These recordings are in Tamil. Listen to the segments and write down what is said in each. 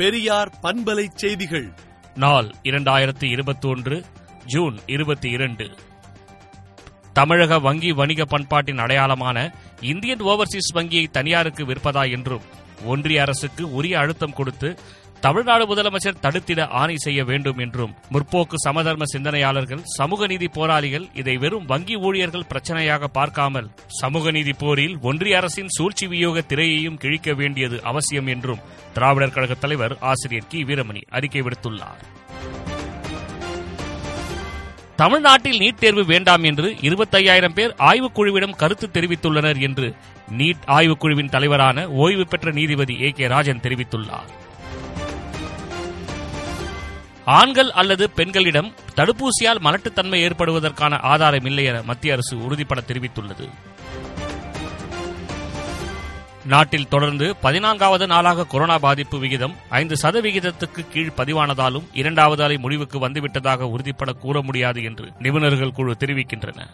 பெரியார் பண்பலை செய்திகள். நாள் இரண்டாயிரத்தி இருபத்தி ஒன்று ஜூன் இருபத்தி இரண்டு. தமிழக வங்கி வணிக பண்பாட்டின் அடையாளமான இந்தியன் ஓவர்சீஸ் வங்கியை தனியாருக்கு விற்பதா என்றும் ஒன்றிய அரசுக்கு உரிய அழுத்தம் கொடுத்து தமிழ்நாடு முதலமைச்சர் தடுத்திட ஆணை செய்ய வேண்டும் என்றும் முற்போக்கு சமதர்ம சிந்தனையாளர்கள் சமூக நீதி போராளிகள் இதை வெறும் வங்கி ஊழியர்கள் பிரச்சனையாக பார்க்காமல் சமூக நீதி போரில் ஒன்றிய அரசின் சூழ்ச்சி வியோக திரையையும் கிழிக்க வேண்டியது அவசியம் என்றும் திராவிடர் கழக தலைவர் ஆசிரியர் கி. வீரமணி அறிக்கை விடுத்துள்ளார். தமிழ்நாட்டில் நீட் தேர்வு வேண்டாம் என்று இருபத்தையாயிரம் பேர் ஆய்வுக்குழுவிடம் கருத்து தெரிவித்துள்ளனர் என்று நீட் ஆய்வுக்குழுவின் தலைவரான ஓய்வு பெற்ற நீதிபதி ஏ. கே. ராஜன் தெரிவித்துள்ளார். ஆண்கள் அல்லது பெண்களிடம் தடுப்பூசியால் மலட்டுத்தன்மை ஏற்படுவதற்கான ஆதாரம் இல்லை என மத்திய அரசு உறுதிபட தெரிவித்துள்ளது. நாட்டில் தொடர்ந்து பதினான்காவது நாளாக கொரோனா பாதிப்பு விகிதம் ஐந்து சதவிகிதத்துக்கு கீழ் பதிவானதாலும் இரண்டாவது அலை முடிவுக்கு வந்துவிட்டதாக உறுதிப்பட கூற முடியாது என்று நிபுணர்கள் குழு தெரிவிக்கின்றன.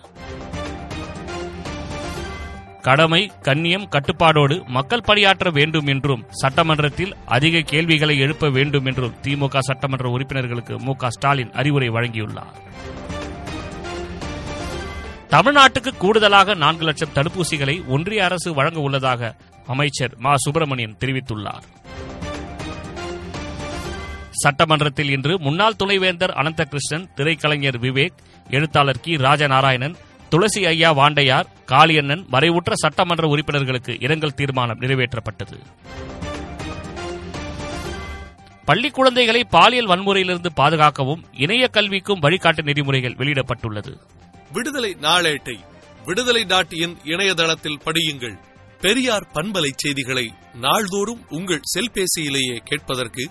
கடமை கண்ணியம் கட்டுப்பாடோடு மக்கள் பணியாற்ற வேண்டும் என்றும் சட்டமன்றத்தில் அதிக கேள்விகளை எழுப்ப வேண்டும் என்றும் திமுக சட்டமன்ற உறுப்பினர்களுக்கு மு ஸ்டாலின் அறிவுரை வழங்கியுள்ளார். தமிழ்நாட்டுக்கு கூடுதலாக நான்கு லட்சம் தடுப்பூசிகளை ஒன்றிய அரசு வழங்க உள்ளதாக அமைச்சர் மா. சுப்பிரமணியன் தெரிவித்துள்ளார். சட்டமன்றத்தில் இன்று முன்னாள் துணைவேந்தர் அனந்தகிருஷ்ணன் திரைக்கலைஞர் விவேக் எழுத்தாளர் கி. ராஜநாராயணன் துளசி ஐயா வாண்டையார் காளியண்ணன் மறைவுற்ற சட்டமன்ற உறுப்பினர்களுக்கு இரங்கல் தீர்மானம் நிறைவேற்றப்பட்டது. பள்ளி குழந்தைகளை பாலியல் வன்முறையிலிருந்து பாதுகாக்கவும் இணைய கல்விக்கும் வழிகாட்டு நெறிமுறைகள் வெளியிடப்பட்டுள்ளது. விடுதலை நாளேட்டை விடுதலை டாட் இன் இணையதளத்தில் படியுங்கள். பெரியார் பண்பலை செய்திகளை நாள்தோறும் உங்கள் செல்பேசியிலேயே கேட்பதற்கு